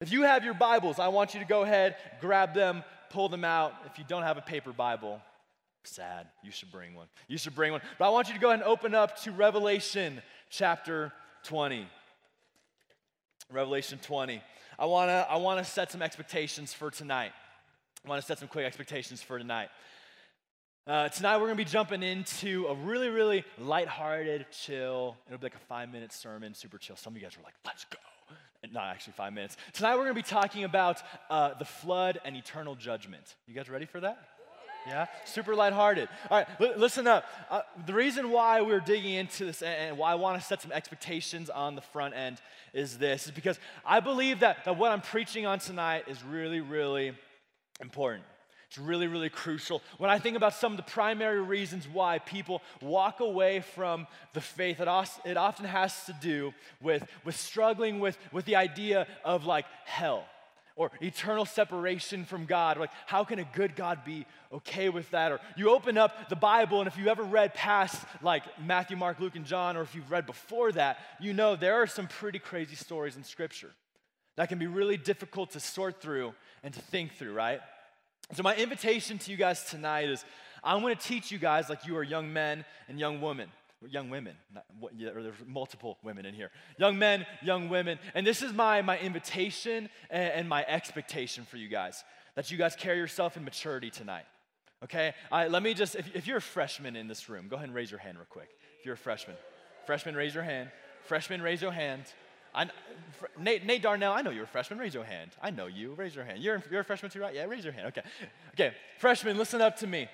If you have your Bibles, I want you to go ahead, grab them, pull them out. If you don't have a paper Bible, sad, you should bring one. You should bring one. But I want you to go ahead and open up to Revelation chapter 20. Revelation 20. I want to I want to set some expectations for tonight. I want to set some quick expectations for tonight. Uh, tonight we're going to be jumping into a really, really lighthearted, chill. It'll be like a five-minute sermon, super chill. Some of you guys are like, "Let's go." Not actually five minutes. Tonight we're going to be talking about uh, the flood and eternal judgment. You guys ready for that? Yeah, super lighthearted. All right, l- listen up. Uh, the reason why we're digging into this and, why I want to set some expectations on the front end is this: is because I believe that, that what I'm preaching on tonight is really, really important. It's really, really crucial. When I think about some of the primary reasons why people walk away from the faith, it, it often has to do with, with struggling with, with the idea of like hell or eternal separation from God. Like, how can a good God be okay with that? Or you open up the Bible, and if you ever read past like Matthew, Mark, Luke, and John, or if you've read before that, you know there are some pretty crazy stories in Scripture that can be really difficult to sort through and to think through, right? So, my invitation to you guys tonight is I'm going to teach you guys like you are young men and young women young women. Not, yeah, there's multiple women in here. Young men, young women. And this is my, my invitation and, and my expectation for you guys that you guys carry yourself in maturity tonight. Okay? let me just, if, if you're a freshman in this room, go ahead and raise your hand real quick. If you're a freshman, freshman, raise your hand. Freshman, raise your hand. I, Nate, Nate Darnell, I know you're a freshman. Raise your hand. I know you. Raise your hand. You're, you're a freshman too, right? Yeah, raise your hand. Okay. Okay. Freshman, listen up to me.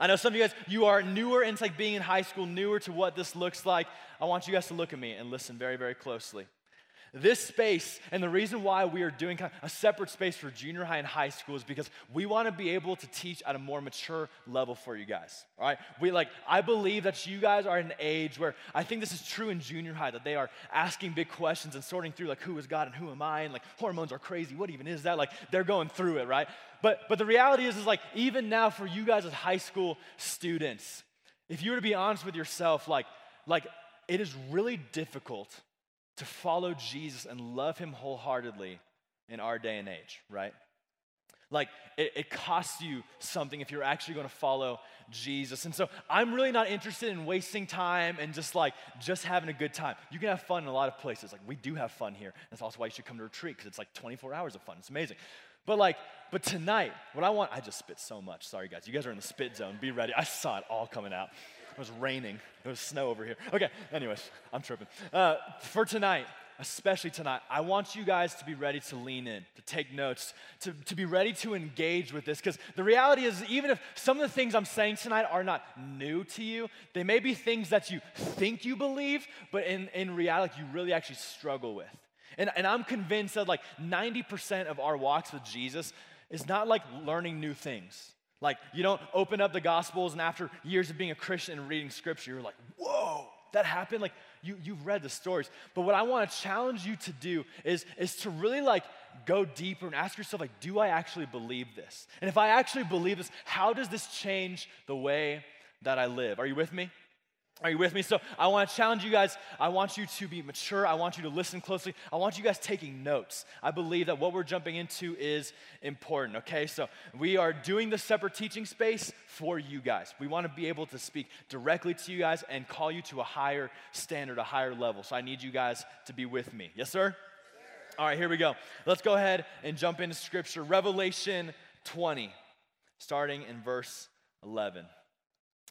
I know some of you guys, you are newer into like being in high school, newer to what this looks like. I want you guys to look at me and listen very, very closely. This space, and the reason why we are doing a separate space for junior high and high school is because we want to be able to teach at a more mature level for you guys. All right? We like, I believe that you guys are an age where I think this is true in junior high, that they are asking big questions and sorting through like who is God and who am I, and like hormones are crazy. What even is that? Like they're going through it, right? But but the reality is, is like even now for you guys as high school students, if you were to be honest with yourself, like, like it is really difficult to follow Jesus and love him wholeheartedly in our day and age, right? Like, it, it, costs you something if you're actually going to follow Jesus. And so I'm really not interested in wasting time and just like, just having a good time. You can have fun in a lot of places. Like, we do have fun here. That's also why you should come to retreat because it's like 24 hours of fun. It's amazing. But like, but tonight, what I want, I just spit so much. Sorry, guys. You guys are in the spit zone. Be ready. I saw it all coming out. It was raining. There was snow over here. Okay, anyways, I'm tripping. Uh, for tonight, especially tonight, I want you guys to be ready to lean in, to take notes, to, to be ready to engage with this. Because the reality is, even if some of the things I'm saying tonight are not new to you, they may be things that you think you believe, but in, in reality, you really actually struggle with. And, and I'm convinced that like 90% of our walks with Jesus is not like learning new things. Like, you don't open up the Gospels and after years of being a Christian and reading Scripture, you're like, whoa, that happened? Like, you, you've read the stories. But what I want to challenge you to do is, is to really like go deeper and ask yourself, like, do I actually believe this? And if I actually believe this, how does this change the way that I live? Are you with me? Are you with me? So I want to challenge you guys. I want you to be mature. I want you to listen closely. I want you guys taking notes. I believe that what we're jumping into is important, okay? So we are doing the separate teaching space for you guys. We want to be able to speak directly to you guys and call you to a higher standard, a higher level. So I need you guys to be with me. Yes, sir? All right, here we go. Let's go ahead and jump into scripture. Revelation 20, starting in verse 11.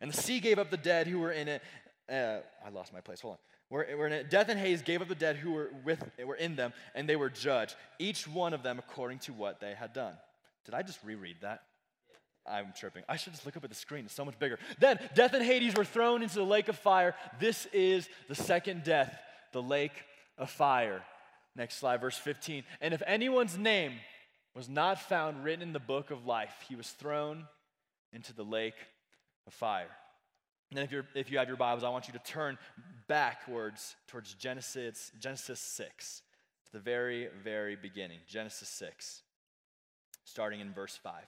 And the sea gave up the dead who were in it. Uh, I lost my place. Hold on. We're, we're in it. Death and Hades gave up the dead who were, with, were in them, and they were judged, each one of them according to what they had done. Did I just reread that? I'm tripping. I should just look up at the screen. It's so much bigger. Then death and Hades were thrown into the lake of fire. This is the second death, the lake of fire. Next slide, verse 15. And if anyone's name was not found written in the book of life. He was thrown into the lake of fire. And then if, you're, if you have your Bibles, I want you to turn backwards towards Genesis, Genesis 6, to the very, very beginning. Genesis 6, starting in verse 5.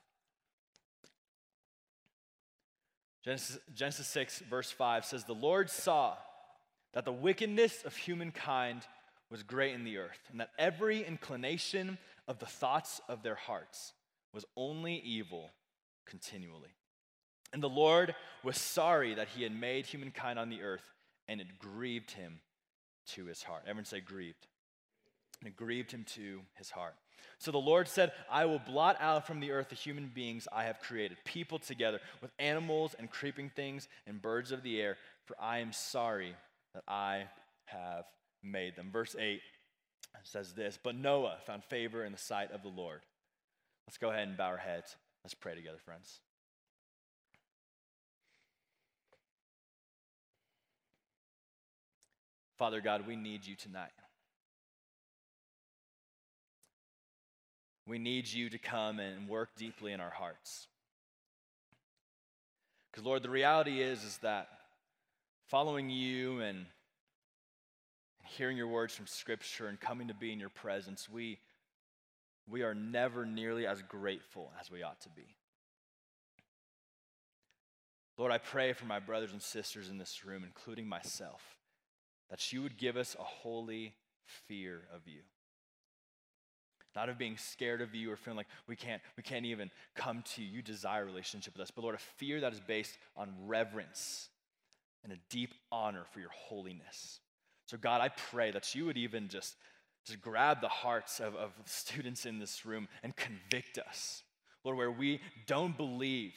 Genesis, Genesis 6, verse 5 says, The Lord saw that the wickedness of humankind was great in the earth, and that every inclination of the thoughts of their hearts was only evil continually. And the Lord was sorry that he had made humankind on the earth, and it grieved him to his heart. Everyone say, grieved. And it grieved him to his heart. So the Lord said, I will blot out from the earth the human beings I have created, people together with animals and creeping things and birds of the air, for I am sorry that I have made them. Verse 8 says this But Noah found favor in the sight of the Lord. Let's go ahead and bow our heads. Let's pray together, friends. Father God, we need you tonight. We need you to come and work deeply in our hearts. Because, Lord, the reality is, is that following you and hearing your words from Scripture and coming to be in your presence, we, we are never nearly as grateful as we ought to be. Lord, I pray for my brothers and sisters in this room, including myself, that you would give us a holy fear of you. Not of being scared of you or feeling like we can't, we can't even come to you. You desire a relationship with us. But Lord, a fear that is based on reverence and a deep honor for your holiness. So, God, I pray that you would even just, just grab the hearts of, of students in this room and convict us. Lord, where we don't believe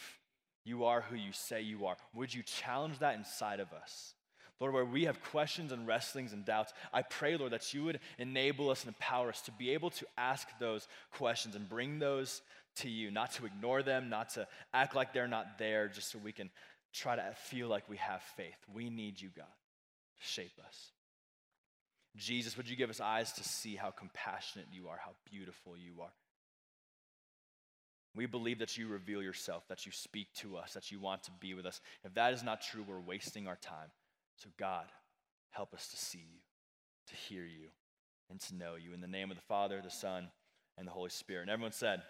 you are who you say you are, would you challenge that inside of us? Lord, where we have questions and wrestlings and doubts, I pray, Lord, that you would enable us and empower us to be able to ask those questions and bring those to you, not to ignore them, not to act like they're not there, just so we can try to feel like we have faith. We need you, God. Shape us. Jesus, would you give us eyes to see how compassionate you are, how beautiful you are? We believe that you reveal yourself, that you speak to us, that you want to be with us. If that is not true, we're wasting our time. So, God, help us to see you, to hear you, and to know you. In the name of the Father, the Son, and the Holy Spirit. And everyone said,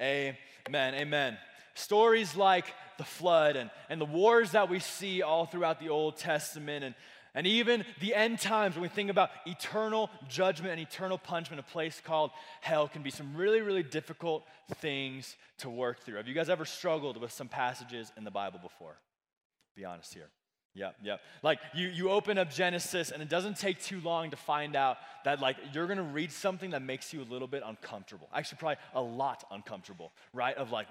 Amen. Amen. Stories like the flood and, and the wars that we see all throughout the Old Testament and, and even the end times, when we think about eternal judgment and eternal punishment, a place called hell can be some really, really difficult things to work through. Have you guys ever struggled with some passages in the Bible before? Be honest here. Yep, yep. Like you, you open up Genesis, and it doesn't take too long to find out that like you're gonna read something that makes you a little bit uncomfortable. Actually, probably a lot uncomfortable, right? Of like,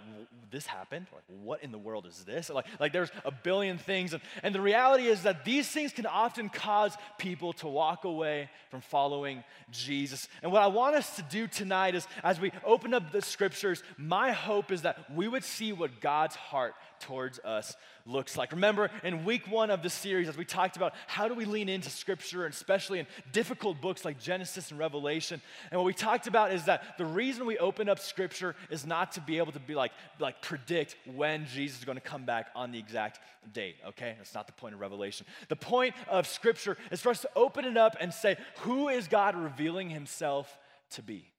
this happened. Like, what in the world is this? Like, like there's a billion things, and, and the reality is that these things can often cause people to walk away from following Jesus. And what I want us to do tonight is, as we open up the scriptures, my hope is that we would see what God's heart towards us looks like. Remember in week one of the series, as we talked about how do we lean into scripture, and especially in difficult books like Genesis and Revelation. And what we talked about is that the reason we open up scripture is not to be able to be like, like predict when Jesus is going to come back on the exact date, okay? That's not the point of Revelation. The point of scripture is for us to open it up and say, who is God revealing himself to be?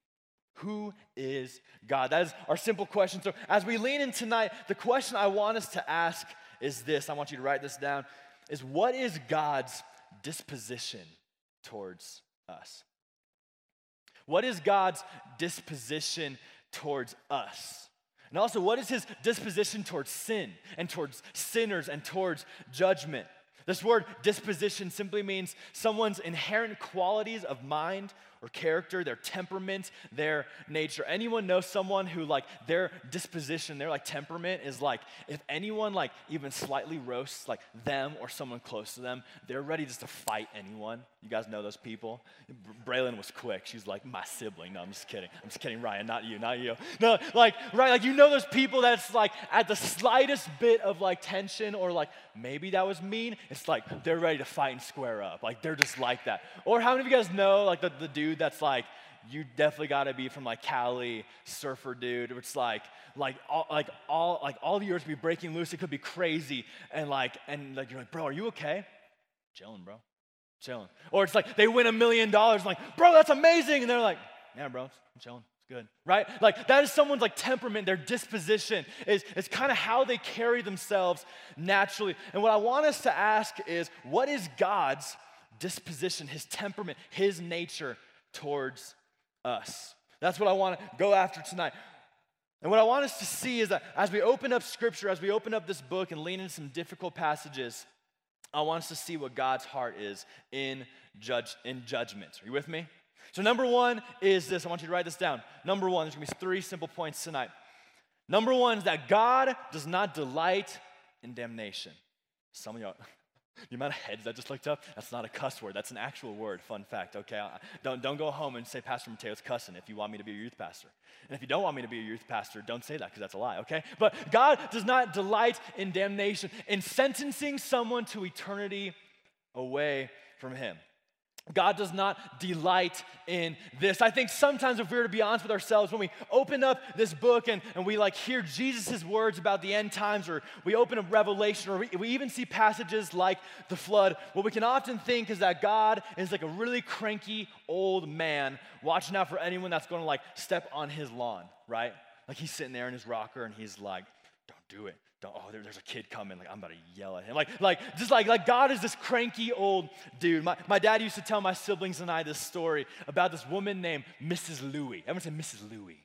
Who is God? That is our simple question. So, as we lean in tonight, the question I want us to ask is this I want you to write this down is what is God's disposition towards us? What is God's disposition towards us? And also, what is his disposition towards sin and towards sinners and towards judgment? This word disposition simply means someone's inherent qualities of mind or character, their temperament, their nature. Anyone know someone who like their disposition, their like temperament is like if anyone like even slightly roasts like them or someone close to them, they're ready just to fight anyone. You guys know those people? Braylon was quick. She's like my sibling. No, I'm just kidding. I'm just kidding, Ryan. Not you. Not you. No, like right, like you know those people that's like at the slightest bit of like tension or like maybe that was mean. It's like they're ready to fight and square up. Like they're just like that. Or how many of you guys know like the, the dude that's like, you definitely got to be from like Cali, surfer dude. It's like like all like all like all the earth be breaking loose. It could be crazy, and like and like you're like, bro, are you okay? Chilling, bro, chilling. Or it's like they win a million dollars, like, bro, that's amazing, and they're like, yeah, bro, I'm chilling It's good, right? Like that is someone's like temperament, their disposition is, is kind of how they carry themselves naturally. And what I want us to ask is what is God's disposition, his temperament, his nature towards us? That's what I want to go after tonight. And what I want us to see is that as we open up scripture, as we open up this book and lean into some difficult passages, I want us to see what God's heart is in judge in judgment. Are you with me? So, number one is this. I want you to write this down. Number one, there's gonna be three simple points tonight. Number one is that God does not delight in damnation. Some of y'all, the amount of heads that just looked up, that's not a cuss word. That's an actual word. Fun fact, okay? Uh, don't, don't go home and say Pastor Mateo's cussing if you want me to be a youth pastor. And if you don't want me to be a youth pastor, don't say that because that's a lie, okay? But God does not delight in damnation, in sentencing someone to eternity away from Him. God does not delight in this. I think sometimes, if we were to be honest with ourselves, when we open up this book and, and we like hear Jesus' words about the end times, or we open up Revelation, or we, we even see passages like the flood, what we can often think is that God is like a really cranky old man watching out for anyone that's going to like step on his lawn, right? Like he's sitting there in his rocker and he's like, don't do it don't, oh, there, there's a kid coming, like I'm about to yell at him. Like, like, just like, like God is this cranky old dude. My, my dad used to tell my siblings and I this story about this woman named Mrs. Louie. Everyone say Mrs. Louie.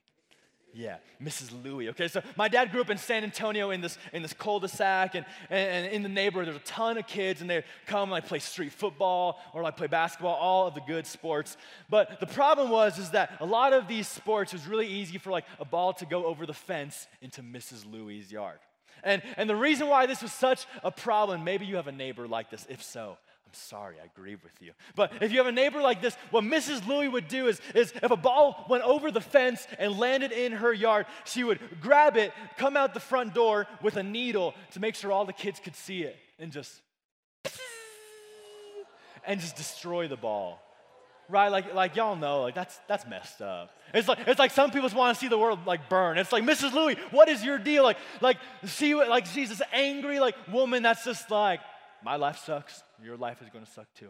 Yeah, Mrs. Louie. Okay, so my dad grew up in San Antonio in this in this cul-de-sac, and, and, and in the neighborhood there's a ton of kids, and they come and like play street football or like play basketball, all of the good sports. But the problem was is that a lot of these sports was really easy for like a ball to go over the fence into Mrs. Louie's yard. And, and the reason why this was such a problem, maybe you have a neighbor like this. If so, I'm sorry, I grieve with you. But if you have a neighbor like this, what Mrs. Louie would do is, is if a ball went over the fence and landed in her yard, she would grab it, come out the front door with a needle to make sure all the kids could see it, and just and just destroy the ball right? Like, like y'all know, like that's that's messed up. It's like it's like some people just want to see the world like burn. It's like Mrs. Louie, what is your deal? Like, like see what like she's this angry like woman that's just like, my life sucks, your life is gonna suck too.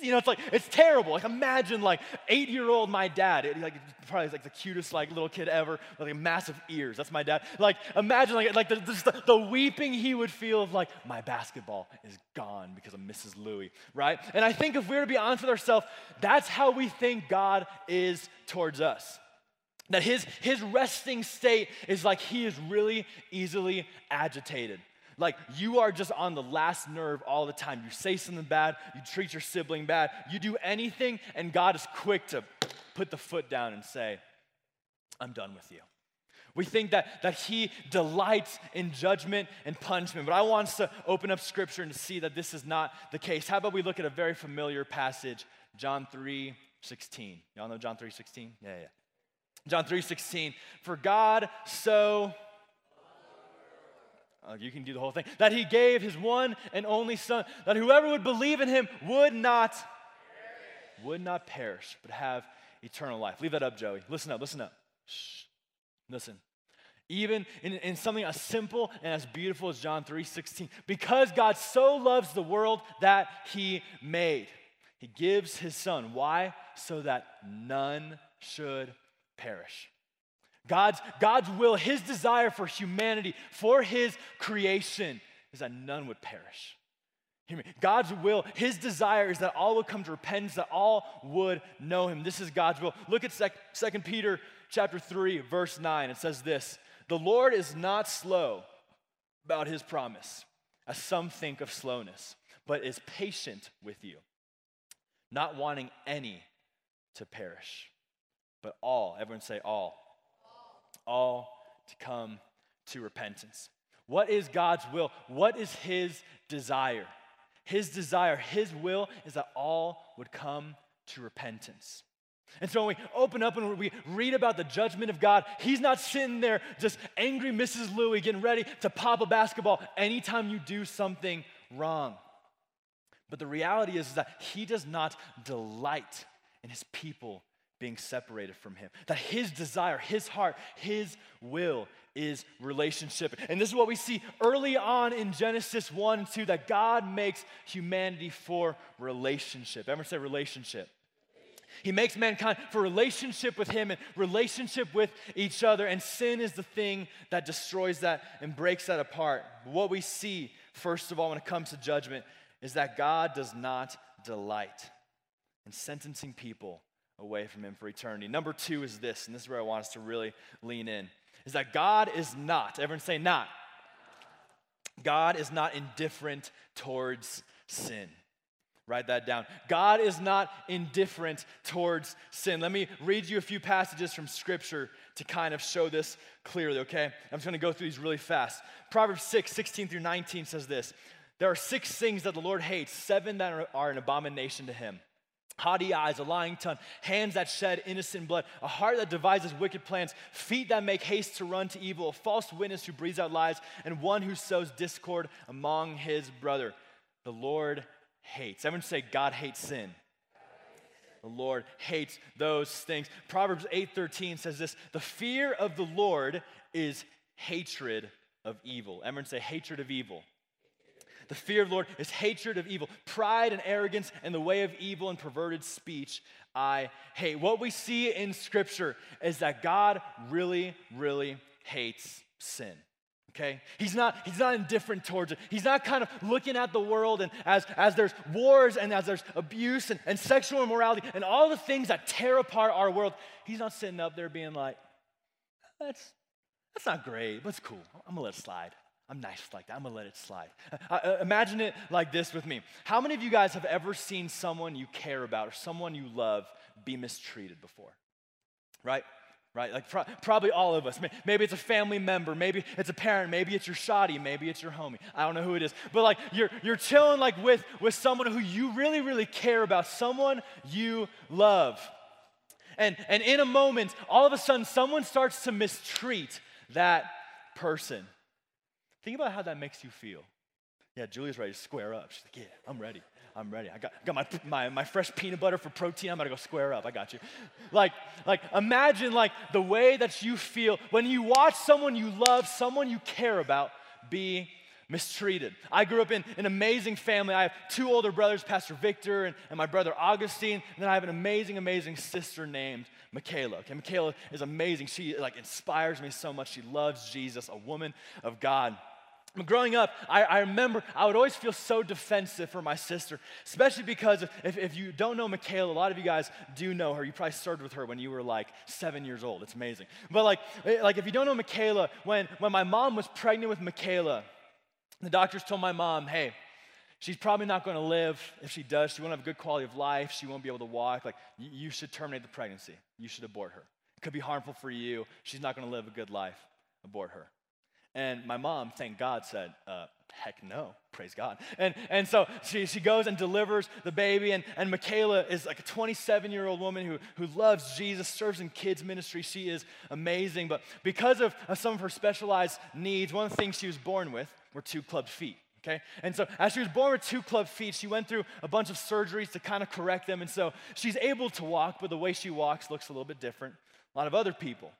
You know, it's like it's terrible. Like imagine like eight-year-old my dad, it, like probably like the cutest like little kid ever with like massive ears. That's my dad. Like imagine like like the, the, the weeping he would feel of like my basketball is gone because of Mrs. Louie, right? And I think if we were to be honest with ourselves, that's how we think God is towards us. That his, his resting state is like he is really easily agitated. Like you are just on the last nerve all the time. You say something bad, you treat your sibling bad, you do anything, and God is quick to put the foot down and say, I'm done with you. We think that, that he delights in judgment and punishment. But I want us to open up scripture and to see that this is not the case. How about we look at a very familiar passage, John 3 16. Y'all know John 3 16? Yeah, yeah. John 3 16. For God so uh, you can do the whole thing. That he gave his one and only son, that whoever would believe in him would not would not perish, but have eternal life. Leave that up, Joey. Listen up, listen up. Shh. Listen. Even in, in something as simple and as beautiful as John 3:16, because God so loves the world that he made. He gives his son. Why? So that none should perish. God's, God's will, his desire for humanity, for his creation, is that none would perish. God's will, his desire is that all would come to repentance, that all would know him. This is God's will. Look at 2 Peter chapter 3, verse 9. It says this The Lord is not slow about his promise, as some think of slowness, but is patient with you, not wanting any to perish, but all, everyone say all, all to come to repentance. What is God's will? What is His desire? His desire, His will is that all would come to repentance. And so when we open up and we read about the judgment of God, He's not sitting there just angry Mrs. Louie getting ready to pop a basketball anytime you do something wrong. But the reality is, is that He does not delight in His people being separated from him. That his desire, his heart, his will is relationship. And this is what we see early on in Genesis 1 and 2 that God makes humanity for relationship. Everyone say relationship. He makes mankind for relationship with Him and relationship with each other. And sin is the thing that destroys that and breaks that apart. What we see, first of all, when it comes to judgment, is that God does not delight in sentencing people away from Him for eternity. Number two is this, and this is where I want us to really lean in, is that God is not, everyone say not. God is not indifferent towards sin. Write that down. God is not indifferent towards sin. Let me read you a few passages from Scripture to kind of show this clearly, okay? I'm just gonna go through these really fast. Proverbs 6, 16 through 19 says this There are six things that the Lord hates, seven that are an abomination to him haughty eyes, a lying tongue, hands that shed innocent blood, a heart that devises wicked plans, feet that make haste to run to evil, a false witness who breathes out lies, and one who sows discord among his brother. The Lord hates. Everyone say, God hates sin. The Lord hates those things. Proverbs 8:13 says this: the fear of the Lord is hatred of evil. Everyone say hatred of evil. The fear of the Lord is hatred of evil. Pride and arrogance and the way of evil and perverted speech I hate. What we see in Scripture is that God really, really hates sin. Okay? He's not, he's not indifferent towards it. He's not kind of looking at the world and as, as there's wars and as there's abuse and, and sexual immorality and all the things that tear apart our world. He's not sitting up there being like, that's, that's not great, but it's cool. I'm gonna let it slide. I'm nice like that. I'm gonna let it slide. Uh, uh, imagine it like this with me. How many of you guys have ever seen someone you care about or someone you love be mistreated before? Right? Right? Like pro- probably all of us. Maybe it's a family member, maybe it's a parent, maybe it's your shoddy, maybe it's your homie. I don't know who it is. But like you're you're chilling like with with someone who you really, really care about, someone you love. And and in a moment, all of a sudden, someone starts to mistreat that person. Think about how that makes you feel. Yeah, Julia's ready to square up. She's like, yeah, I'm ready. I'm ready. I got, got my, my, my fresh peanut butter for protein. I'm gonna go square up. I got you. Like, like, imagine like the way that you feel when you watch someone you love, someone you care about, be mistreated. I grew up in an amazing family. I have two older brothers, Pastor Victor and, and my brother Augustine, and then I have an amazing, amazing sister named Michaela. Okay, Michaela is amazing. She like inspires me so much. She loves Jesus, a woman of God. Growing up, I, I, remember I would always feel so defensive for my sister, especially because if, if you don't know Michaela, a lot of you guys do know her. You probably served with her when you were like seven years old. It's amazing. But like, eh, like if you don't know Michaela, when, when my mom was pregnant with Michaela, the doctors told my mom, hey, she's probably not going to live. If she does, she won't have a good quality of life. She won't be able to walk. Like, you should terminate the pregnancy. You should abort her. It could be harmful for you. She's not going to live a good life. Abort her. And my mom, thank God, said, uh, heck no, praise God. And, and so she, she goes and delivers the baby, and, and Michaela is like a 27 year old woman who, who loves Jesus, serves in kids' ministry. She is amazing. But because of, of some of her specialized needs, one of the things she was born with were two clubbed feet. Okay? And so, as she was born with two clubbed feet, she went through a bunch of surgeries to kind of correct them. And so, she's able to walk, but the way she walks looks a little bit different. A lot of other people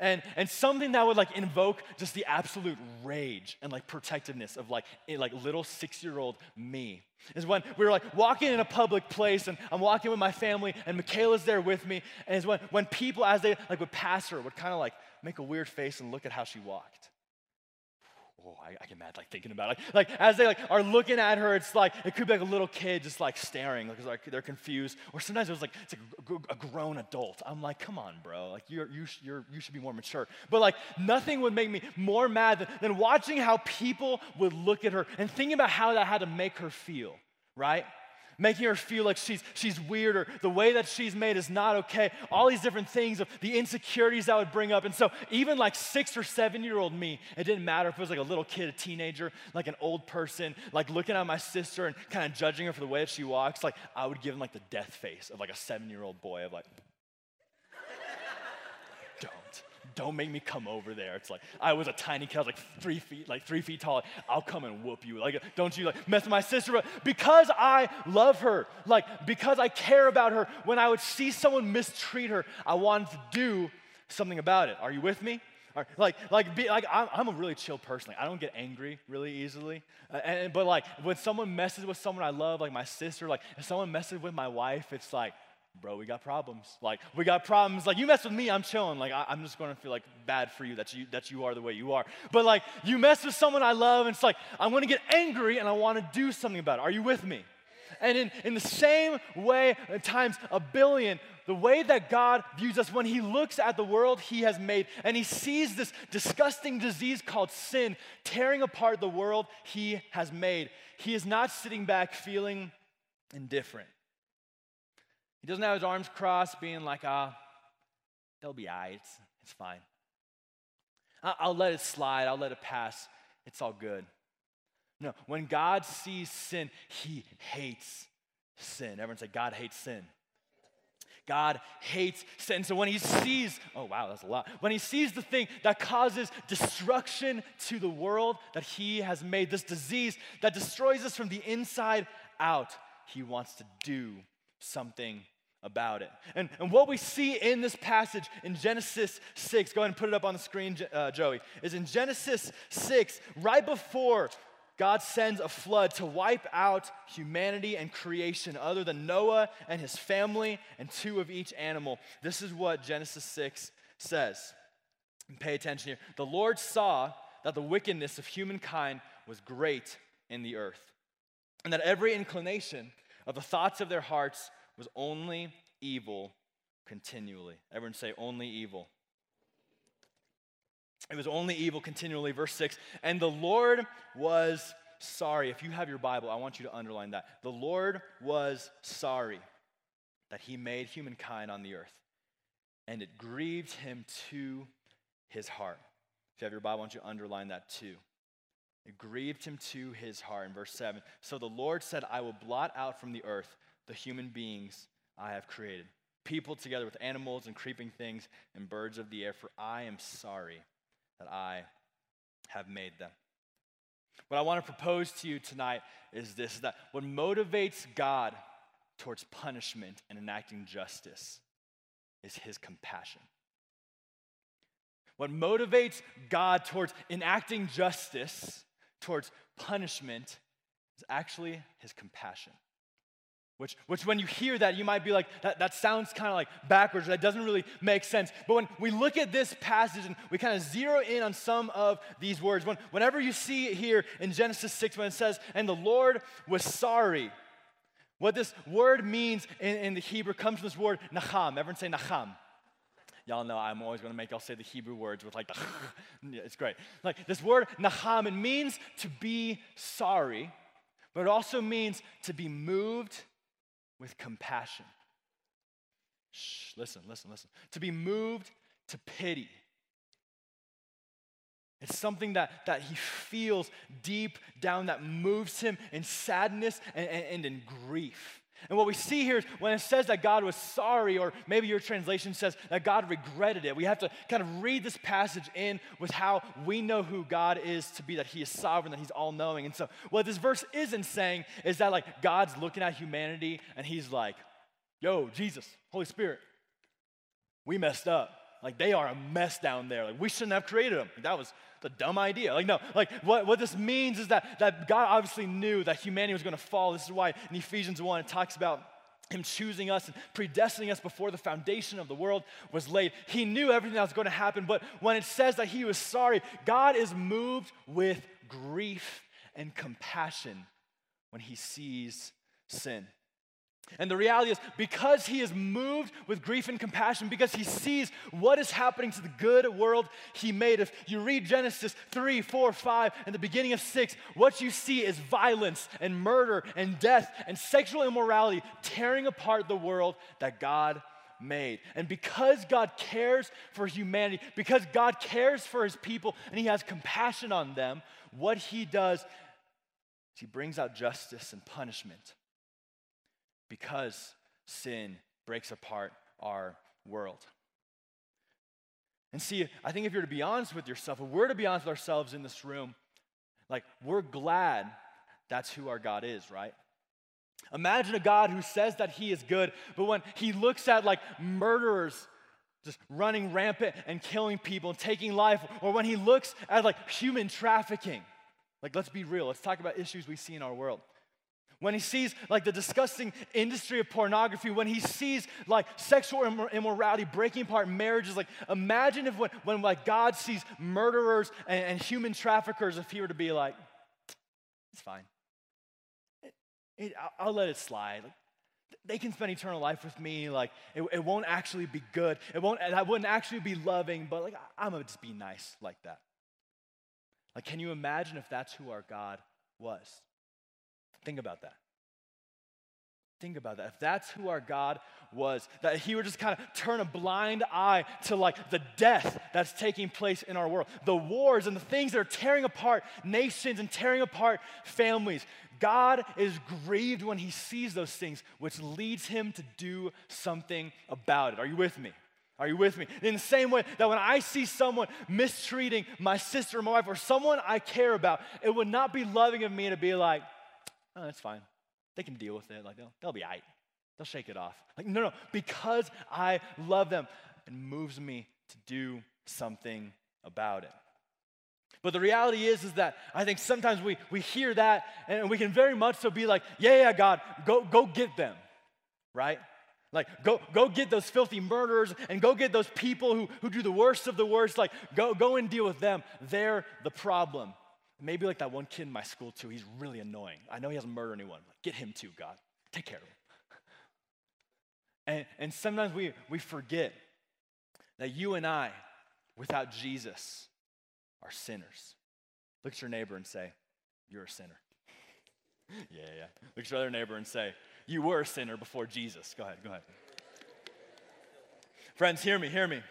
and, and something that would like invoke just the absolute rage and like protectiveness of like, like little six-year-old me. Is when we were like walking in a public place and I'm walking with my family and Michaela's there with me. And it's when, when people as they like would pass her would kind of like make a weird face and look at how she walked oh, I, I, get mad like thinking about it. Like, like as they like are looking at her, it's like it could be like a little kid just like staring, like, like they're confused. Or sometimes it was like it's like a, grown adult. I'm like, come on, bro, like you're you you're you should be more mature. But like nothing would make me more mad than, than watching how people would look at her and thinking about how that had to make her feel, right? Making her feel like she's, she's weird or the way that she's made is not okay. All these different things of the insecurities that would bring up. And so, even like six or seven year old me, it didn't matter if it was like a little kid, a teenager, like an old person, like looking at my sister and kind of judging her for the way that she walks. Like, I would give him like the death face of like a seven year old boy of like, don't make me come over there. It's like, I was a tiny kid, I was like three feet, like three feet tall. I'll come and whoop you. Like, don't you like mess with my sister? But because I love her, like, because I care about her, when I would see someone mistreat her, I wanted to do something about it. Are you with me? Like, like, be, like I'm, I'm, a really chill person. Like, I don't get angry really easily. Uh, and, but like, when someone messes with someone I love, like my sister, like if someone messes with my wife, it's like, bro, we got problems. Like, we got problems. Like, you mess with me, I'm chilling. Like, I, am just gonna feel like bad for you that you that you are the way you are. But like, you mess with someone I love, and it's like I'm gonna get angry and I want to do something about it. Are you with me? And in, in the same way, times a billion, the way that God views us when He looks at the world He has made and He sees this disgusting disease called sin tearing apart the world He has made, He is not sitting back feeling indifferent. He doesn't have his arms crossed, being like, ah, they'll be all right. It's, it's fine. I'll let it slide. I'll let it pass. It's all good. No, when God sees sin, he hates sin. Everyone say, God hates sin. God hates sin. So when he sees, oh wow, that's a lot. When he sees the thing that causes destruction to the world that he has made, this disease that destroys us from the inside out, he wants to do something about it. And, and what we see in this passage in Genesis 6, go ahead and put it up on the screen, uh, Joey, is in Genesis 6, right before God sends a flood to wipe out humanity and creation other than Noah and his family and two of each animal. This is what Genesis 6 says. And pay attention here. The Lord saw that the wickedness of humankind was great in the earth, and that every inclination of the thoughts of their hearts was only evil continually. Everyone say, only evil. It was only evil continually. Verse 6 And the Lord was sorry. If you have your Bible, I want you to underline that. The Lord was sorry that he made humankind on the earth, and it grieved him to his heart. If you have your Bible, I want you to underline that too. It grieved him to his heart. In verse 7, so the Lord said, I will blot out from the earth the human beings I have created, people together with animals and creeping things and birds of the air, for I am sorry that I have made them. What I want to propose to you tonight is this that what motivates God towards punishment and enacting justice is his compassion. What motivates God towards enacting justice, towards punishment, is actually his compassion. Which, which, when you hear that, you might be like, that, that sounds kind of like backwards. That doesn't really make sense. But when we look at this passage and we kind of zero in on some of these words, when, whenever you see it here in Genesis 6, when it says, and the Lord was sorry, what this word means in, in the Hebrew comes from this word, nacham. Everyone say nacham. Y'all know I'm always going to make y'all say the Hebrew words with like the, it's great. Like this word, nacham, it means to be sorry, but it also means to be moved with compassion. Shh, listen, listen, listen. To be moved to pity. It's something that, that he feels deep down that moves him in sadness and, and, and in grief. And what we see here is when it says that God was sorry, or maybe your translation says that God regretted it, we have to kind of read this passage in with how we know who God is to be, that He is sovereign, that He's all knowing. And so, what this verse isn't saying is that like God's looking at humanity and He's like, yo, Jesus, Holy Spirit, we messed up. Like they are a mess down there. Like we shouldn't have created them. That was a dumb idea. Like, no, like what, what this means is that, that God obviously knew that humanity was going to fall. This is why in Ephesians 1 it talks about him choosing us and predestining us before the foundation of the world was laid. He knew everything that was going to happen, but when it says that he was sorry, God is moved with grief and compassion when he sees sin. And the reality is, because he is moved with grief and compassion, because he sees what is happening to the good world he made. If you read Genesis 3, 4, 5, and the beginning of 6, what you see is violence and murder and death and sexual immorality tearing apart the world that God made. And because God cares for humanity, because God cares for his people and he has compassion on them, what he does is he brings out justice and punishment because sin breaks apart our world. And see, I think if you're to be honest with yourself, if we're to be honest with ourselves in this room, like we're glad that's who our God is, right? Imagine a God who says that he is good, but when he looks at like murderers just running rampant and killing people and taking life, or when he looks at like human trafficking, like let's be real, let's talk about issues we see in our world when he sees like the disgusting industry of pornography, when he sees like sexual immorality breaking apart marriages, like imagine if when, when like God sees murderers and, and human traffickers, if he were to be like, it's fine. It, it, I'll, I'll, let it slide. Like, they can spend eternal life with me. Like it, it won't actually be good. It won't. I wouldn't actually be loving. But like I'm gonna just be nice like that. Like, can you imagine if that's who our God was? Think about that. Think about that. If that's who our God was, that He would just kind of turn a blind eye to like the death that's taking place in our world, the wars and the things that are tearing apart nations and tearing apart families. God is grieved when He sees those things, which leads Him to do something about it. Are you with me? Are you with me? In the same way that when I see someone mistreating my sister or my wife or someone I care about, it would not be loving of me to be like, oh, that's fine. They can deal with it. Like, they'll, they'll be right. They'll shake it off. Like, no, no, because I love them, it moves me to do something about it. But the reality is, is that I think sometimes we, we hear that and we can very much so be like, yeah, yeah, God, go, go get them, right? Like, go, go get those filthy murderers and go get those people who, who do the worst of the worst. Like, go, go and deal with them. They're the problem. Maybe like that one kid in my school too, he's really annoying. I know he hasn't murdered anyone. Get him too, God. Take care of him. And, and sometimes we, we forget that you and I, without Jesus, are sinners. Look at your neighbor and say, You're a sinner. yeah, yeah. Look at your other neighbor and say, You were a sinner before Jesus. Go ahead, go ahead. Friends, hear me, hear me.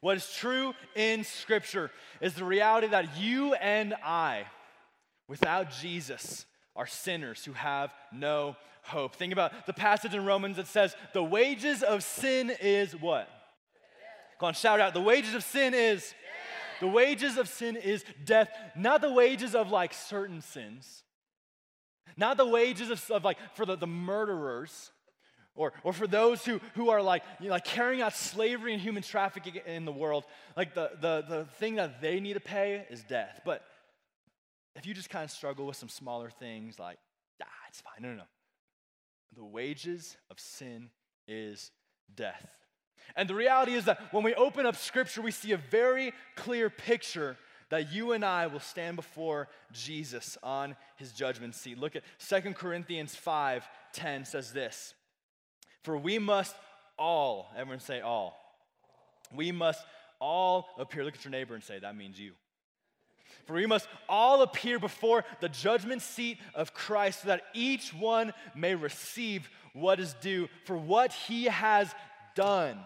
What is true in Scripture is the reality that you and I, without Jesus, are sinners who have no hope. Think about the passage in Romans that says, The wages of sin is what? Go on, shout out. The wages of sin is. The wages of sin is death, not the wages of like certain sins, not the wages of, of like for the, the murderers, or, or for those who, who are like, you know, like carrying out slavery and human trafficking in the world, like the, the, the thing that they need to pay is death. But if you just kind of struggle with some smaller things like, ah, it's fine. No, no, no. The wages of sin is death. And the reality is that when we open up scripture, we see a very clear picture that you and I will stand before Jesus on his judgment seat. Look at 2 Corinthians 5 10 says this. For we must all, everyone say all. We must all appear. Look at your neighbor and say, that means you. For we must all appear before the judgment seat of Christ so that each one may receive what is due for what he has done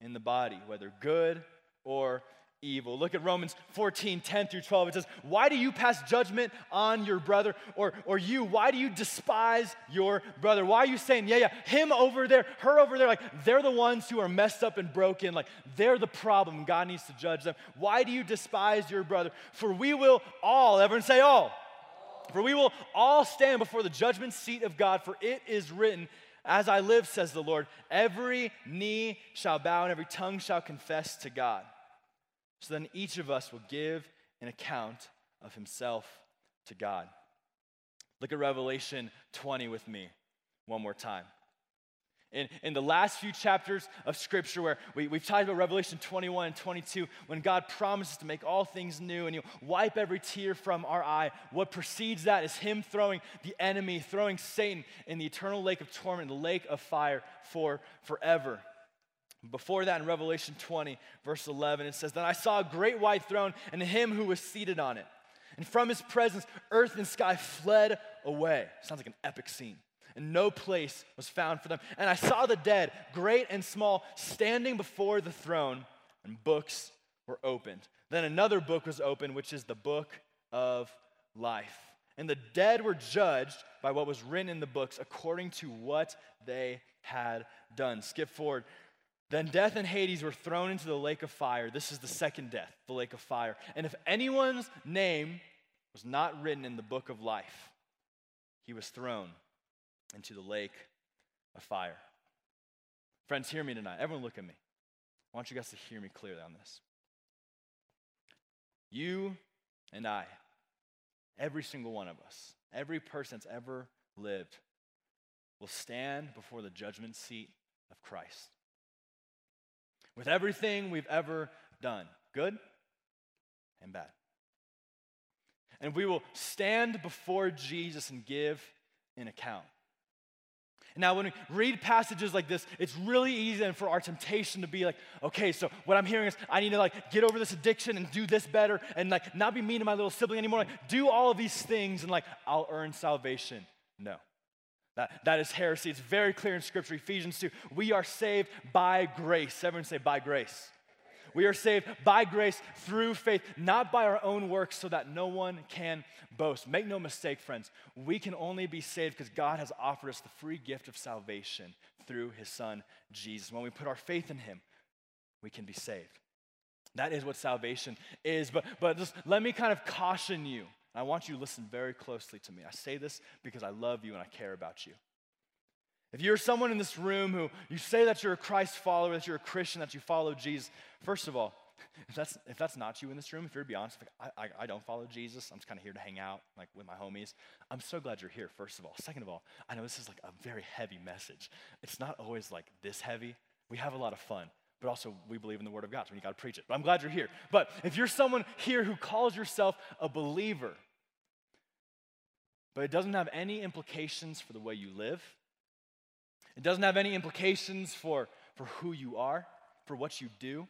in the body, whether good or evil. Look at Romans 14, 10 through 12. It says, Why do you pass judgment on your brother? Or, or you, why do you despise your brother? Why are you saying, Yeah, yeah, him over there, her over there? Like, they're the ones who are messed up and broken. Like, they're the problem. God needs to judge them. Why do you despise your brother? For we will all, everyone say all. For we will all stand before the judgment seat of God, for it is written, As I live, says the Lord, every knee shall bow and every tongue shall confess to God. So then each of us will give an account of himself to God. Look at Revelation 20 with me one more time. In, in the last few chapters of Scripture, where we, we've talked about Revelation 21 and 22, when God promises to make all things new and you wipe every tear from our eye, what precedes that is Him throwing the enemy, throwing Satan in the eternal lake of torment, the lake of fire for forever. Before that, in Revelation 20, verse 11, it says, Then I saw a great white throne and him who was seated on it. And from his presence, earth and sky fled away. Sounds like an epic scene. And no place was found for them. And I saw the dead, great and small, standing before the throne, and books were opened. Then another book was opened, which is the book of life. And the dead were judged by what was written in the books according to what they had done. Skip forward Then death and Hades were thrown into the lake of fire. This is the second death, the lake of fire. And if anyone's name was not written in the book of life, he was thrown into the lake of fire. Friends, hear me tonight. Everyone, look at me. I want you guys to hear me clearly on this. You and I, every single one of us, every person that's ever lived, will stand before the judgment seat of Christ with everything we've ever done, good and bad. And we will stand before Jesus and give an account. Now, when we read passages like this, it's really easy and for our temptation to be like, okay, so what I'm hearing is I need to like get over this addiction and do this better and like not be mean to my little sibling anymore. Like, do all of these things and like I'll earn salvation. No. That, that is heresy. It's very clear in Scripture, Ephesians 2. We are saved by grace. Everyone say, by grace. We are saved by grace through faith, not by our own works, so that no one can boast. Make no mistake, friends, we can only be saved because God has offered us the free gift of salvation through his Son, Jesus. When we put our faith in him, we can be saved. That is what salvation is. But, but just let me kind of caution you I want you to listen very closely to me. I say this because I love you and I care about you. If you're someone in this room who you say that you're a Christ follower, that you're a Christian, that you follow Jesus, first of all, if that's, if that's not you in this room, if you're to be honest, I, I, I don't follow Jesus, I'm just kind of here to hang out like with my homies, I'm so glad you're here, first of all. Second of all, I know this is like a very heavy message. It's not always like this heavy. We have a lot of fun but also we believe in the Word of God, so you got to preach it. But I'm glad you're here. But if you're someone here who calls yourself a believer, but it doesn't have any implications for the way you live, it doesn't have any implications for, for who you are, for what you do.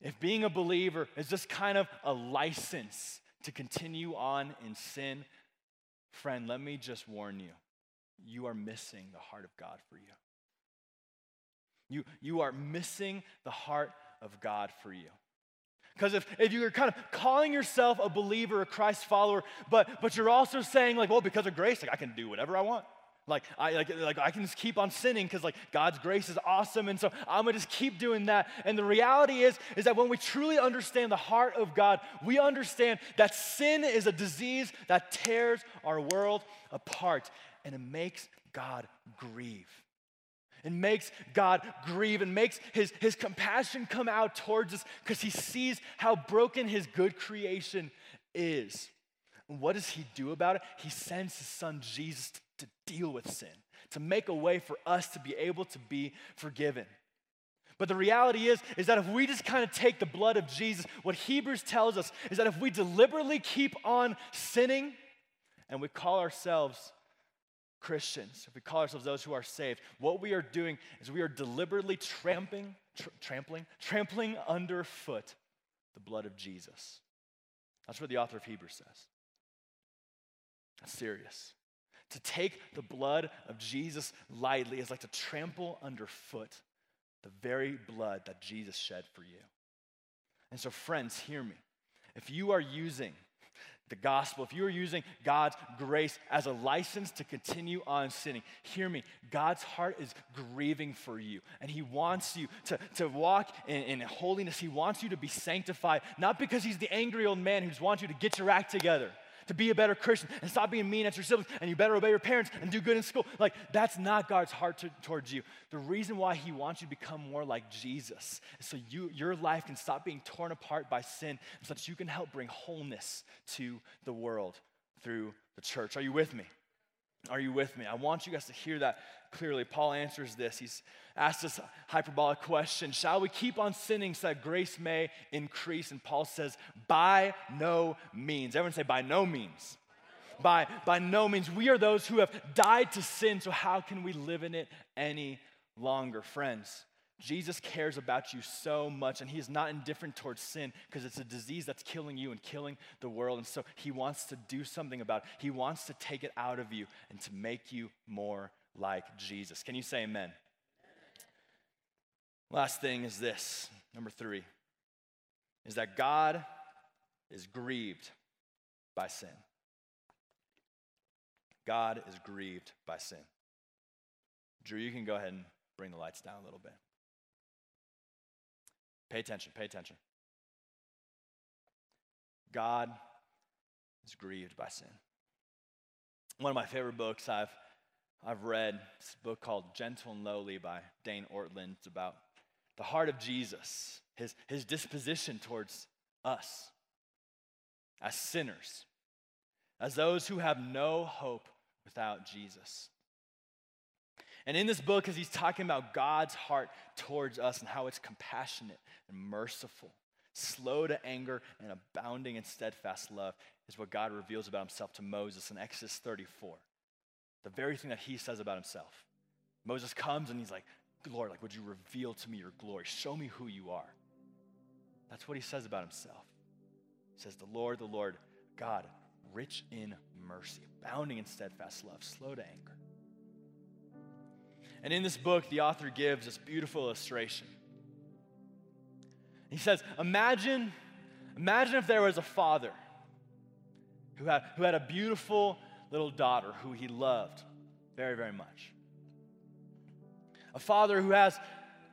If being a believer is just kind of a license to continue on in sin, friend, let me just warn you you are missing the heart of God for you. You, you are missing the heart of God for you. Because if, if you're kind of calling yourself a believer, a Christ follower, but, but you're also saying, like, well, because of grace, like, I can do whatever I want. Like I, like, like I can just keep on sinning because like God's grace is awesome, and so I'm gonna just keep doing that. And the reality is, is that when we truly understand the heart of God, we understand that sin is a disease that tears our world apart, and it makes God grieve. It makes God grieve and makes his, his compassion come out towards us because he sees how broken his good creation is. And what does he do about it? He sends his son Jesus to, to deal with sin, to make a way for us to be able to be forgiven. But the reality is, is that if we just kind of take the blood of Jesus, what Hebrews tells us is that if we deliberately keep on sinning and we call ourselves Christians, if we call ourselves those who are saved, what we are doing is we are deliberately trampling, tr- trampling, trampling underfoot the blood of Jesus. That's what the author of Hebrews says. That's serious. To take the blood of Jesus lightly is like to trample underfoot the very blood that Jesus shed for you. And so, friends, hear me. If you are using the gospel, if you are using God's grace as a license to continue on sinning, hear me. God's heart is grieving for you, and He wants you to, to walk in, in holiness. He wants you to be sanctified, not because He's the angry old man who wants you to get your act together to be a better Christian and stop being mean at your siblings and you better obey your parents and do good in school. Like, that's not God's heart to, towards you. The reason why He wants you to become more like Jesus is so you, your life can stop being torn apart by sin so that you can help bring wholeness to the world through the church. Are you with me? Are you with me? I want you guys to hear that clearly. Paul answers this. He's asked this hyperbolic question Shall we keep on sinning so that grace may increase? And Paul says, By no means. Everyone say, By no means. By, by no means. We are those who have died to sin, so how can we live in it any longer? Friends, Jesus cares about you so much, and He is not indifferent towards sin because it's a disease that's killing you and killing the world. And so He wants to do something about it. He wants to take it out of you and to make you more like Jesus. Can you say amen? Last thing is this number three is that God is grieved by sin. God is grieved by sin. Drew, you can go ahead and bring the lights down a little bit. Pay attention, pay attention. God is grieved by sin. One of my favorite books I've, I've read, this book called Gentle and Lowly by Dane Ortlund. It's about the heart of Jesus, his, his disposition towards us as sinners, as those who have no hope without Jesus. And in this book, as he's talking about God's heart towards us and how it's compassionate and merciful, slow to anger, and abounding in steadfast love, is what God reveals about himself to Moses in Exodus 34. The very thing that he says about himself. Moses comes and he's like, Lord, like, would you reveal to me your glory? Show me who you are. That's what he says about himself. He says, The Lord, the Lord, God, rich in mercy, abounding in steadfast love, slow to anger. And in this book, the author gives this beautiful illustration. He says, Imagine, imagine if there was a father who had, who had a beautiful little daughter who he loved very, very much. A father who has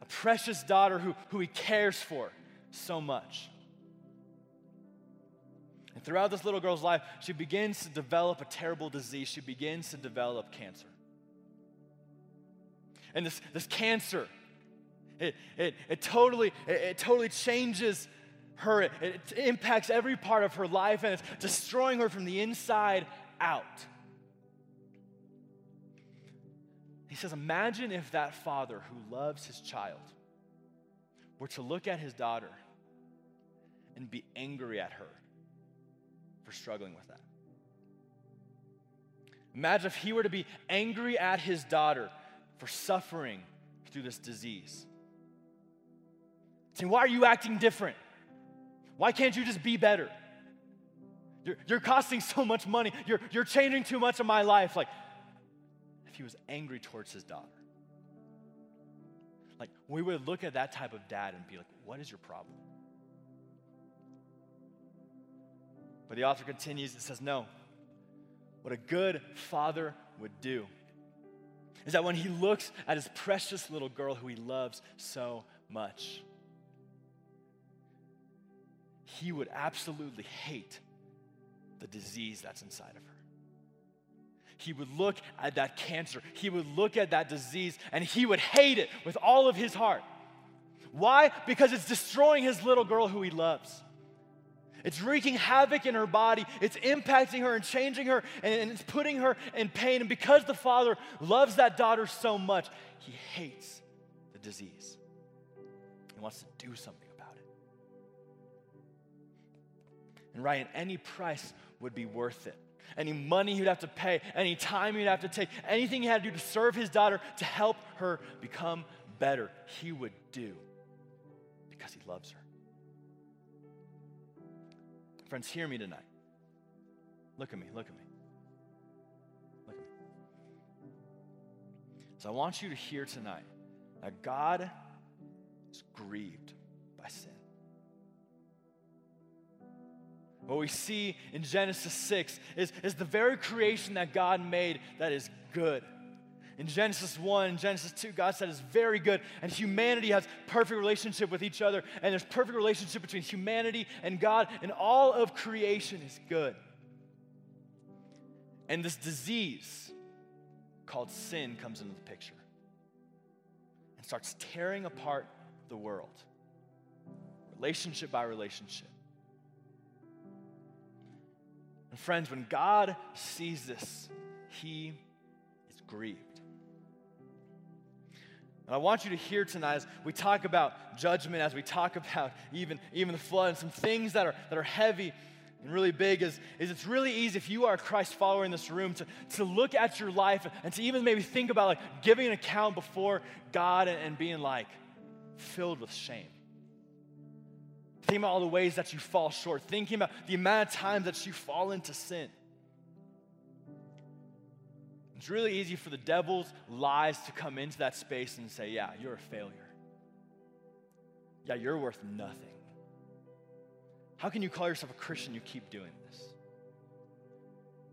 a precious daughter who, who he cares for so much. And throughout this little girl's life, she begins to develop a terrible disease. She begins to develop cancer. And this, this cancer, it, it, it totally, it, it totally changes her. It, it impacts every part of her life and it's destroying her from the inside out. He says, Imagine if that father who loves his child were to look at his daughter and be angry at her for struggling with that. Imagine if he were to be angry at his daughter for suffering through this disease. Saying, Why are you acting different? Why can't you just be better? You're, you're costing so much money. You're, you're changing too much of my life. Like, if he was angry towards his daughter, like, we would look at that type of dad and be like, What is your problem? But the author continues and says, No. What a good father would do is that when he looks at his precious little girl who he loves so much, he would absolutely hate the disease that's inside of her. He would look at that cancer, he would look at that disease, and he would hate it with all of his heart. Why? Because it's destroying his little girl who he loves. It's wreaking havoc in her body. It's impacting her and changing her, and, it's putting her in pain. And because the father loves that daughter so much, he hates the disease. He wants to do something about it. And Ryan, any price would be worth it. Any money he'd have to pay, any time he'd have to take, anything he had to do to serve his daughter to help her become better, he would do because he loves her. Friends, hear me tonight. Look at me, look at me. Look at me. So I want you to hear tonight that God is grieved by sin. What we see in Genesis 6 is, is the very creation that God made that is good. In Genesis 1 Genesis 2, God said it's very good, and humanity has perfect relationship with each other, and there's perfect relationship between humanity and God, and all of creation is good. And this disease called sin comes into the picture and starts tearing apart the world, relationship by relationship. And friends, when God sees this, he is grieved. And I want you to hear tonight as we talk about judgment, as we talk about even, even the flood, and some things that are, that are heavy and really big is, is it's really easy if you are a Christ follower in this room to, to look at your life and to even maybe think about like giving an account before God and, and being like filled with shame. Thinking about all the ways that you fall short, thinking about the amount of times that you fall into sin. It's really easy for the devil's lies to come into that space and say, Yeah, you're a failure. Yeah, you're worth nothing. How can you call yourself a Christian? You keep doing this.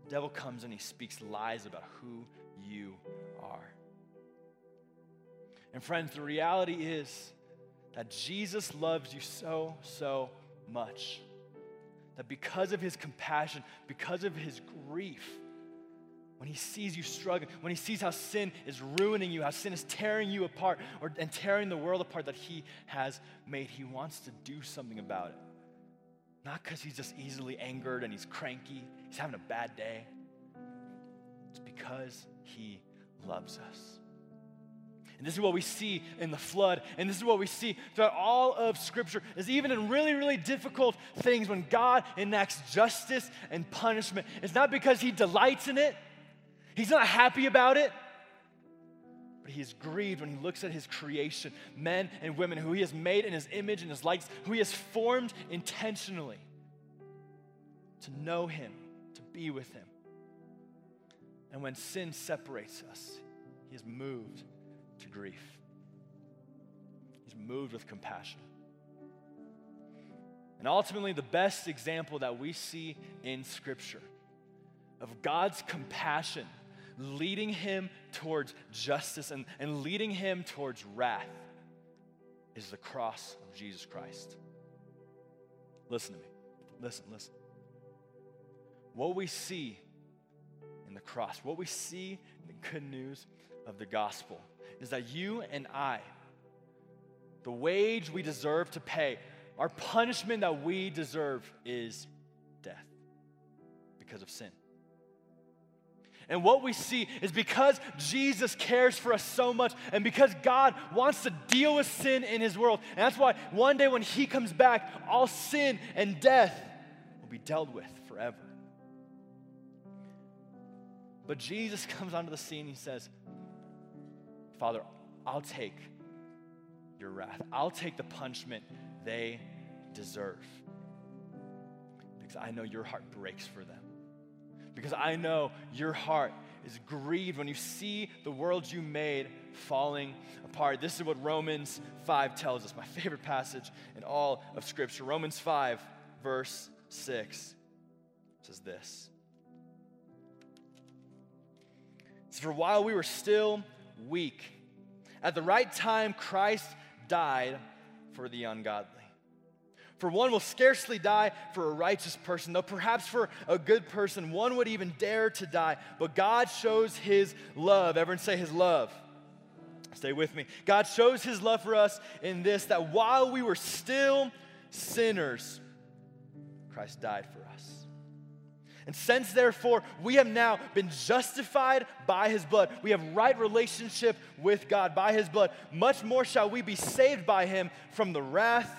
The devil comes and he speaks lies about who you are. And friends, the reality is that Jesus loves you so, so much. That because of his compassion, because of his grief, when he sees you struggling, when he sees how sin is ruining you, how sin is tearing you apart or, and tearing the world apart that he has made, he wants to do something about it. Not because he's just easily angered and he's cranky, he's having a bad day. It's because he loves us. And this is what we see in the flood. And this is what we see throughout all of Scripture is even in really, really difficult things when God enacts justice and punishment. It's not because he delights in it, he's not happy about it. But he is grieved when he looks at his creation, men and women who he has made in his image and his likeness, who he has formed intentionally to know him, to be with him. And when sin separates us, he is moved to grief. He's moved with compassion. And ultimately, the best example that we see in Scripture of God's compassion leading him towards justice and, and leading him towards wrath is the cross of Jesus Christ. Listen to me. Listen, listen. What we see in the cross, what we see in the good news of the gospel, is that you and I, the wage we deserve to pay, our punishment that we deserve is death because of sin. And what we see is because Jesus cares for us so much and because God wants to deal with sin in his world. And that's why one day when he comes back, all sin and death will be dealt with forever. But Jesus comes onto the scene. He says, Father, I'll take your wrath. I'll take the punishment they deserve. Because I know your heart breaks for them. Because I know your heart is grieved when you see the world you made falling apart. This is what Romans 5 tells us, my favorite passage in all of Scripture. Romans 5, verse 6 says this. For while we were still weak. At the right time, Christ died for the ungodly. For one will scarcely die for a righteous person, though perhaps for a good person, one would even dare to die. But God shows his love. Everyone say his love. Stay with me. God shows his love for us in this that while we were still sinners, Christ died for us. And since therefore we have now been justified by his blood, we have right relationship with God by his blood, much more shall we be saved by him from the wrath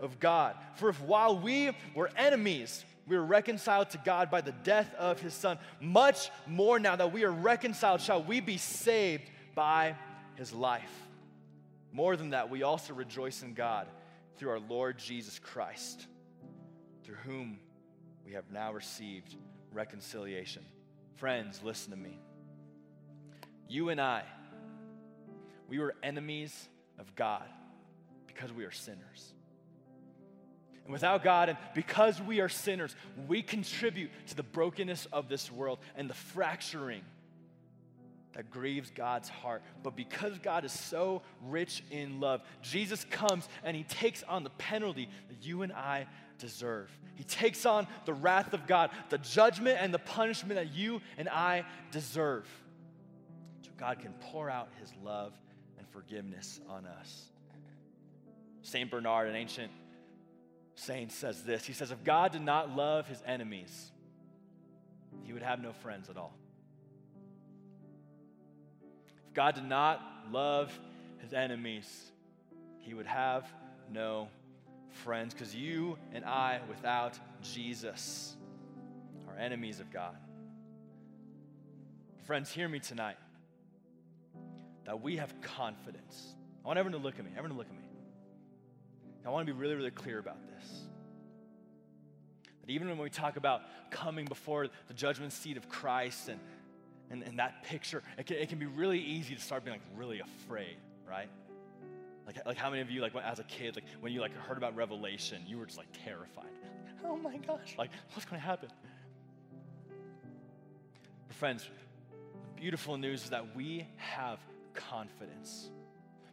of God. For if while we were enemies, we were reconciled to God by the death of his son, much more now that we are reconciled shall we be saved by his life. More than that, we also rejoice in God through our Lord Jesus Christ, through whom we have now received reconciliation. Friends, listen to me. You and I, we were enemies of God because we are sinners. And without God, and because we are sinners, we contribute to the brokenness of this world and the fracturing that grieves God's heart. But because God is so rich in love, Jesus comes and he takes on the penalty that you and I deserve. He takes on the wrath of God, the judgment and the punishment that you and I deserve. So God can pour out his love and forgiveness on us. St. Bernard, an ancient saint, says this He says, If God did not love his enemies, he would have no friends at all. If God did not love his enemies, he would have no friends, because you and I, without Jesus, are enemies of God. Friends, hear me tonight that we have confidence. I want everyone to look at me. Everyone to look at me. I want to be really, really clear about this. That even when we talk about coming before the judgment seat of Christ and, and, and that picture, it can, it can be really easy to start being like really afraid, right? Like, like how many of you, like as a kid, like when you like heard about Revelation, you were just like terrified. Oh my gosh, like what's going to happen? But friends, the beautiful news is that we have confidence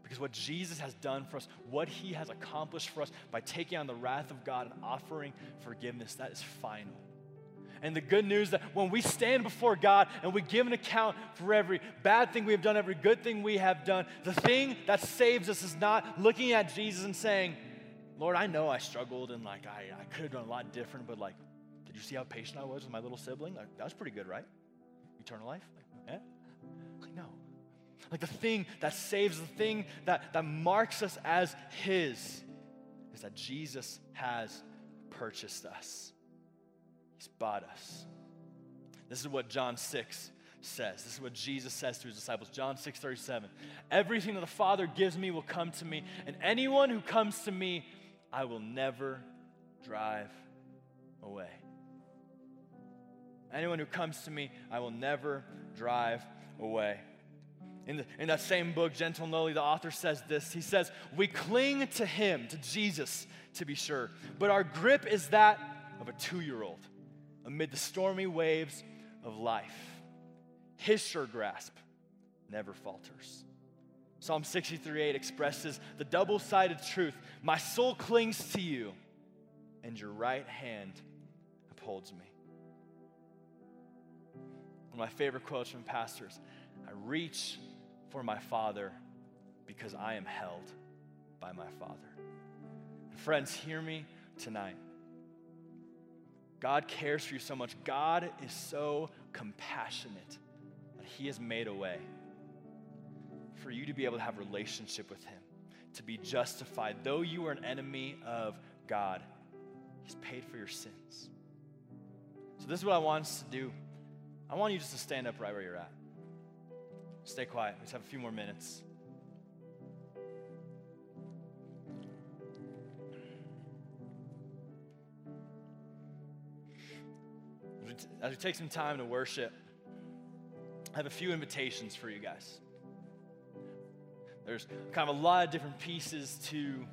Because what Jesus has done for us, what he has accomplished for us by taking on the wrath of God and offering forgiveness, that is final. And the good news that when we stand before God and we give an account for every bad thing we have done, every good thing we have done, the thing that saves us is not looking at Jesus and saying, Lord, I know I struggled and like I, I could have done a lot different, but like, did you see how patient I was with my little sibling? Like, that was pretty good, right? Eternal life? Like, yeah? Like, no. Like the thing that saves, the thing that, that marks us as His is that Jesus has purchased us. He's bought us. This is what John 6 says. This is what Jesus says to his disciples. John 6 37. Everything that the Father gives me will come to me, and anyone who comes to me, I will never drive away. Anyone who comes to me, I will never drive away. In, the, in that same book, Gentle and Lowly, the author says this. He says, We cling to him, to Jesus, to be sure, but our grip is that of a two year old amid the stormy waves of life. His sure grasp never falters. Psalm 63 8 expresses the double sided truth My soul clings to you, and your right hand upholds me. One of my favorite quotes from pastors I reach for my Father because I am held by my Father. Friends, hear me tonight. God cares for you so much. God is so compassionate that He has made a way for you to be able to have relationship with Him, to be justified. Though you are an enemy of God, He's paid for your sins. So, this is what I want us to do. I want you just to stand up right where you're at. Stay quiet. Let's have a few more minutes. As we take some time to worship, I have a few invitations for you guys. There's kind of a lot of different pieces to,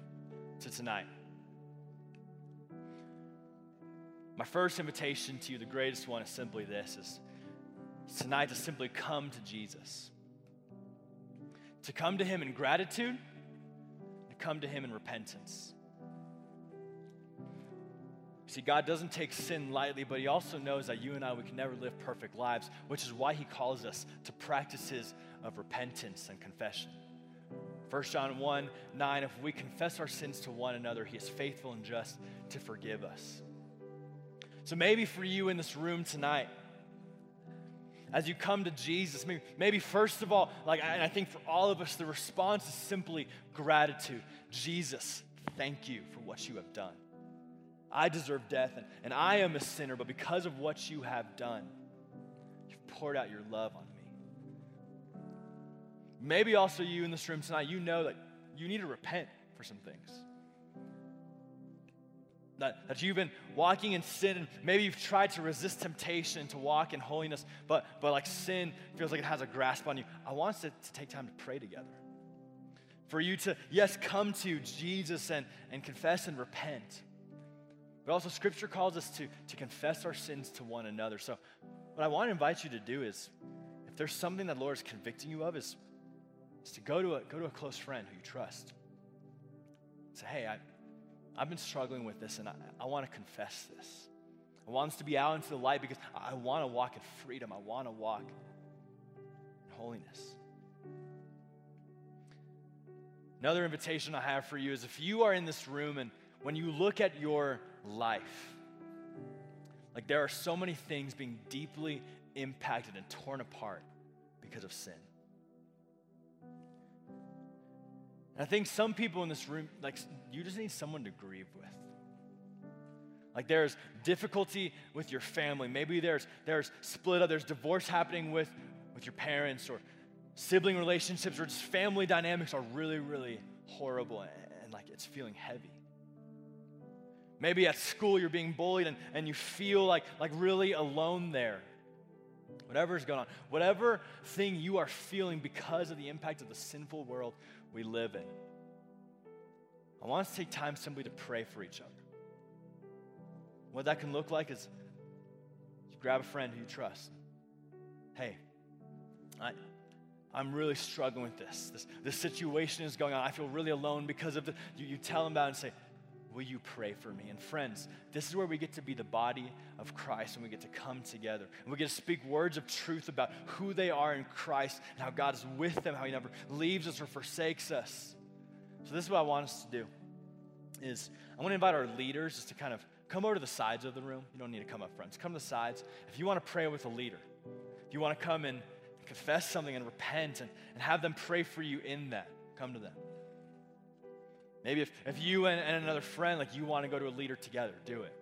to tonight. My first invitation to you, the greatest one, is simply this is tonight to simply come to Jesus. To come to him in gratitude, to come to him in repentance. See, God doesn't take sin lightly, but He also knows that you and I, we can never live perfect lives, which is why He calls us to practices of repentance and confession. 1 John 1 9, if we confess our sins to one another, He is faithful and just to forgive us. So maybe for you in this room tonight, as you come to Jesus, maybe, maybe first of all, like and I think for all of us, the response is simply gratitude. Jesus, thank you for what you have done. I deserve death and, and I am a sinner, but because of what you have done, you've poured out your love on me. Maybe also you in this room tonight, you know that you need to repent for some things. That, that you've been walking in sin and maybe you've tried to resist temptation to walk in holiness, but, but like sin feels like it has a grasp on you. I want us to, to take time to pray together. For you to, yes, come to Jesus and, and confess and repent. But also, Scripture calls us to, to confess our sins to one another. So, what I want to invite you to do is, if there's something that Lord is convicting you of, is, is to go to, a, go to a close friend who you trust. Say, hey, I, I've been struggling with this and I, I want to confess this. I want us to be out into the light because I want to walk in freedom. I want to walk in holiness. Another invitation I have for you is if you are in this room and when you look at your life. Like there are so many things being deeply impacted and torn apart because of sin. And I think some people in this room, like, you just need someone to grieve with. Like there's difficulty with your family. Maybe there's there's split up, there's divorce happening with, with your parents or sibling relationships or just family dynamics are really, really horrible and, and like it's feeling heavy. Maybe at school you're being bullied and, and you feel like, like really alone there. Whatever's going on, whatever thing you are feeling because of the impact of the sinful world we live in, I want us to take time simply to pray for each other. What that can look like is you grab a friend who you trust. Hey, I, I'm really struggling with this. This, this situation is going on. I feel really alone because of the. You, you tell them about it and say, Will you pray for me? And friends, this is where we get to be the body of Christ and we get to come together. And we get to speak words of truth about who they are in Christ and how God is with them, how He never leaves us or forsakes us. So this is what I want us to do is I want to invite our leaders just to kind of come over to the sides of the room. You don't need to come up front. Just come to the sides. If you want to pray with a leader, if you want to come and confess something and repent and, and have them pray for you in that, come to them. Maybe if, if you and, and another friend, like you want to go to a leader together, do it.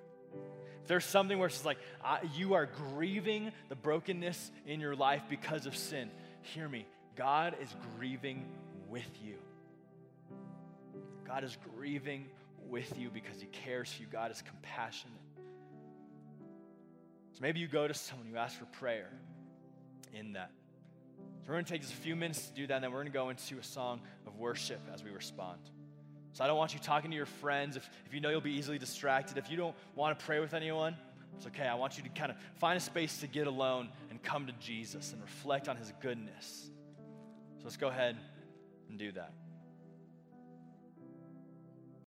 If there's something where it's like uh, you are grieving the brokenness in your life because of sin, hear me. God is grieving with you. God is grieving with you because he cares for you. God is compassionate. So maybe you go to someone, you ask for prayer in that. So we're going to take just a few minutes to do that, and then we're going to go into a song of worship as we respond. So I don't want you talking to your friends if, if you know you'll be easily distracted. If you don't want to pray with anyone, it's okay. I want you to kind of find a space to get alone and come to Jesus and reflect on his goodness. So let's go ahead and do that.